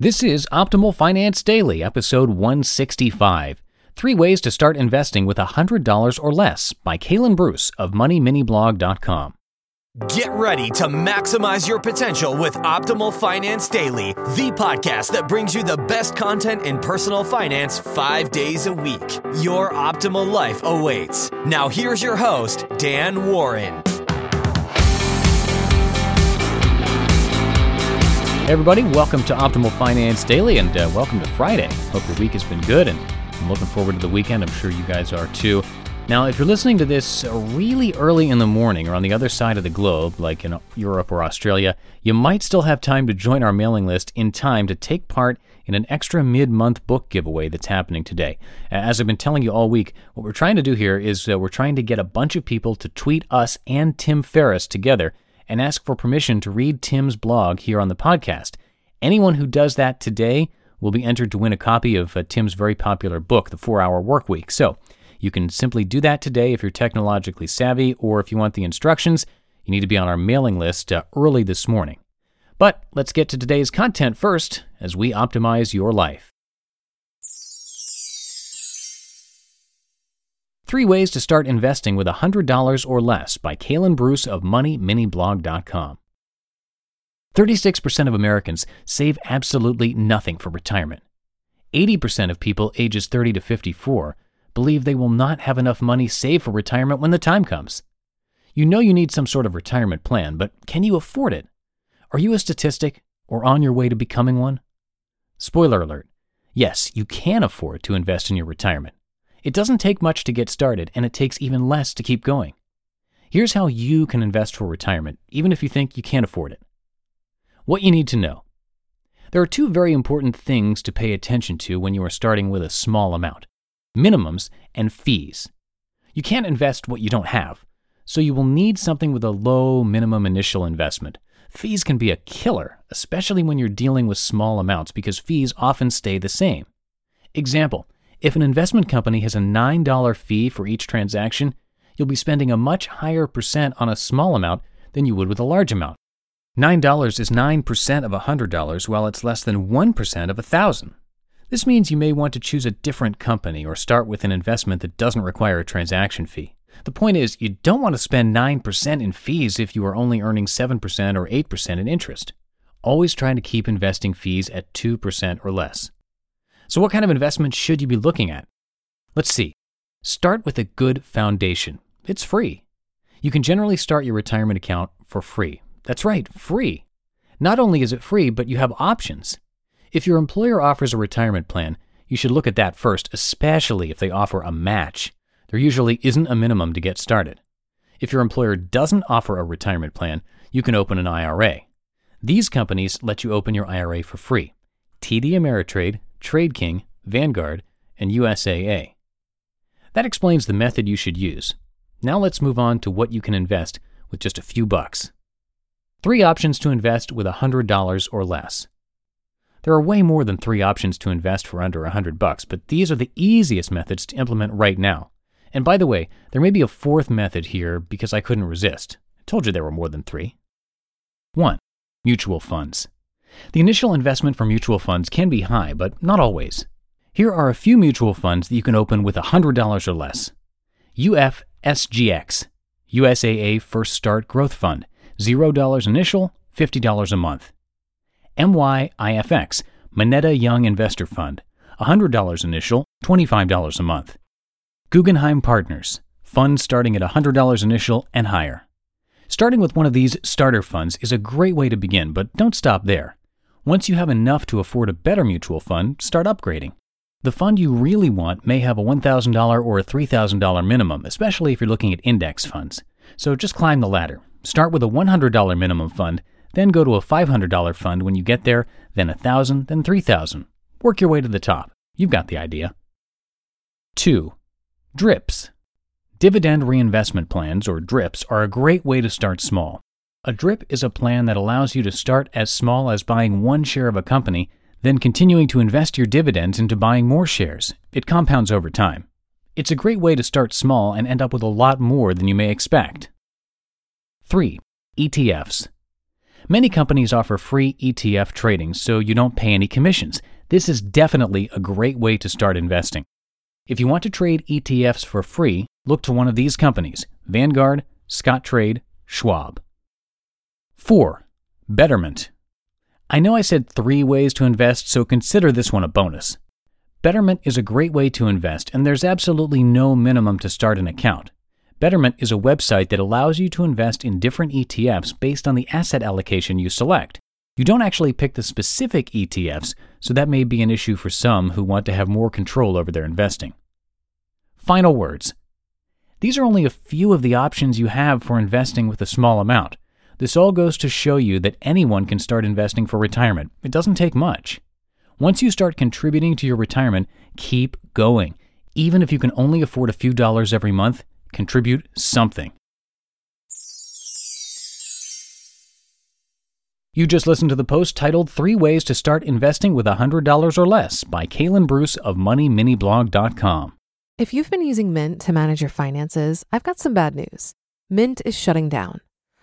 This is Optimal Finance Daily, episode 165. Three ways to start investing with $100 or less by Kalen Bruce of MoneyMiniBlog.com. Get ready to maximize your potential with Optimal Finance Daily, the podcast that brings you the best content in personal finance five days a week. Your optimal life awaits. Now, here's your host, Dan Warren. Everybody, welcome to Optimal Finance Daily and uh, welcome to Friday. Hope your week has been good and I'm looking forward to the weekend. I'm sure you guys are too. Now, if you're listening to this really early in the morning or on the other side of the globe, like in Europe or Australia, you might still have time to join our mailing list in time to take part in an extra mid month book giveaway that's happening today. As I've been telling you all week, what we're trying to do here is uh, we're trying to get a bunch of people to tweet us and Tim Ferriss together and ask for permission to read Tim's blog here on the podcast. Anyone who does that today will be entered to win a copy of uh, Tim's very popular book, The 4 Hour Work Week. So you can simply do that today if you're technologically savvy, or if you want the instructions, you need to be on our mailing list uh, early this morning. But let's get to today's content first as we optimize your life. Three Ways to Start Investing with $100 or Less by Kalen Bruce of MoneyMiniBlog.com. 36% of Americans save absolutely nothing for retirement. 80% of people ages 30 to 54 believe they will not have enough money saved for retirement when the time comes. You know you need some sort of retirement plan, but can you afford it? Are you a statistic or on your way to becoming one? Spoiler alert yes, you can afford to invest in your retirement. It doesn't take much to get started, and it takes even less to keep going. Here's how you can invest for retirement, even if you think you can't afford it. What you need to know. There are two very important things to pay attention to when you are starting with a small amount minimums and fees. You can't invest what you don't have, so you will need something with a low minimum initial investment. Fees can be a killer, especially when you're dealing with small amounts because fees often stay the same. Example if an investment company has a $9 fee for each transaction, you'll be spending a much higher percent on a small amount than you would with a large amount. $9 is 9% of $100 while it's less than 1% of 1000. This means you may want to choose a different company or start with an investment that doesn't require a transaction fee. The point is, you don't want to spend 9% in fees if you are only earning 7% or 8% in interest. Always try to keep investing fees at 2% or less. So, what kind of investment should you be looking at? Let's see. Start with a good foundation. It's free. You can generally start your retirement account for free. That's right, free. Not only is it free, but you have options. If your employer offers a retirement plan, you should look at that first, especially if they offer a match. There usually isn't a minimum to get started. If your employer doesn't offer a retirement plan, you can open an IRA. These companies let you open your IRA for free. TD Ameritrade, Trade King, Vanguard, and USAA. That explains the method you should use. Now let's move on to what you can invest with just a few bucks. Three options to invest with $100 or less. There are way more than three options to invest for under 100 bucks, but these are the easiest methods to implement right now. And by the way, there may be a fourth method here because I couldn't resist. I told you there were more than three. 1. Mutual funds. The initial investment for mutual funds can be high, but not always. Here are a few mutual funds that you can open with $100 or less. UFSGX, USAA First Start Growth Fund, $0 initial, $50 a month. MYIFX, Monetta Young Investor Fund, $100 initial, $25 a month. Guggenheim Partners, funds starting at $100 initial and higher. Starting with one of these starter funds is a great way to begin, but don't stop there. Once you have enough to afford a better mutual fund, start upgrading. The fund you really want may have a $1,000 or a $3,000 minimum, especially if you're looking at index funds. So just climb the ladder. Start with a $100 minimum fund, then go to a $500 fund when you get there, then 1,000, then 3,000. Work your way to the top. You've got the idea. 2. DRIPs. Dividend reinvestment plans, or DRIPs, are a great way to start small. A DRIP is a plan that allows you to start as small as buying one share of a company, then continuing to invest your dividends into buying more shares. It compounds over time. It's a great way to start small and end up with a lot more than you may expect. 3. ETFs. Many companies offer free ETF trading so you don't pay any commissions. This is definitely a great way to start investing. If you want to trade ETFs for free, look to one of these companies Vanguard, Scottrade, Schwab. 4. Betterment. I know I said three ways to invest, so consider this one a bonus. Betterment is a great way to invest, and there's absolutely no minimum to start an account. Betterment is a website that allows you to invest in different ETFs based on the asset allocation you select. You don't actually pick the specific ETFs, so that may be an issue for some who want to have more control over their investing. Final words. These are only a few of the options you have for investing with a small amount. This all goes to show you that anyone can start investing for retirement. It doesn't take much. Once you start contributing to your retirement, keep going. Even if you can only afford a few dollars every month, contribute something. You just listened to the post titled Three Ways to Start Investing with $100 or Less by Kalen Bruce of MoneyMiniBlog.com. If you've been using Mint to manage your finances, I've got some bad news. Mint is shutting down.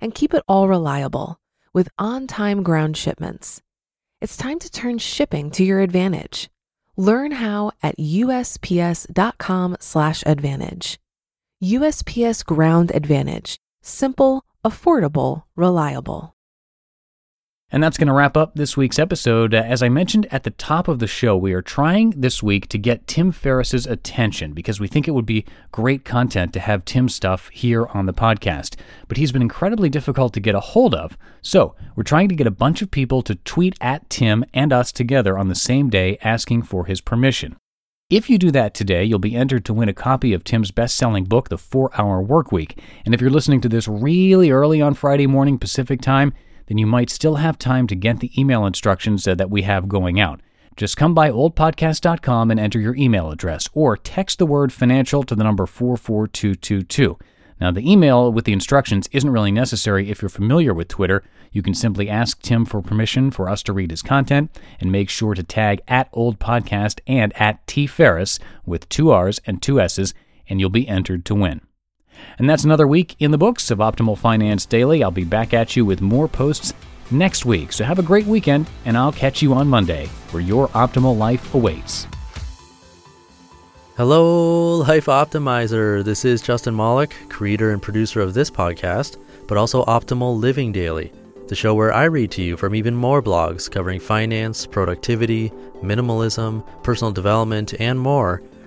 And keep it all reliable with on time ground shipments. It's time to turn shipping to your advantage. Learn how at usps.com/advantage. USPS Ground Advantage. Simple, affordable, reliable. And that's going to wrap up this week's episode. Uh, as I mentioned at the top of the show, we are trying this week to get Tim Ferriss's attention because we think it would be great content to have Tim's stuff here on the podcast. But he's been incredibly difficult to get a hold of. So we're trying to get a bunch of people to tweet at Tim and us together on the same day asking for his permission. If you do that today, you'll be entered to win a copy of Tim's best selling book, The Four Hour Workweek. And if you're listening to this really early on Friday morning Pacific time, then you might still have time to get the email instructions that we have going out. Just come by oldpodcast.com and enter your email address, or text the word financial to the number 44222. Now, the email with the instructions isn't really necessary if you're familiar with Twitter. You can simply ask Tim for permission for us to read his content and make sure to tag at Old Podcast and at T Ferriss with two R's and two S's and you'll be entered to win. And that's another week in the books of Optimal Finance Daily. I'll be back at you with more posts next week. So have a great weekend, and I'll catch you on Monday where your optimal life awaits. Hello, Life Optimizer. This is Justin Malik, creator and producer of this podcast, but also Optimal Living Daily, the show where I read to you from even more blogs covering finance, productivity, minimalism, personal development, and more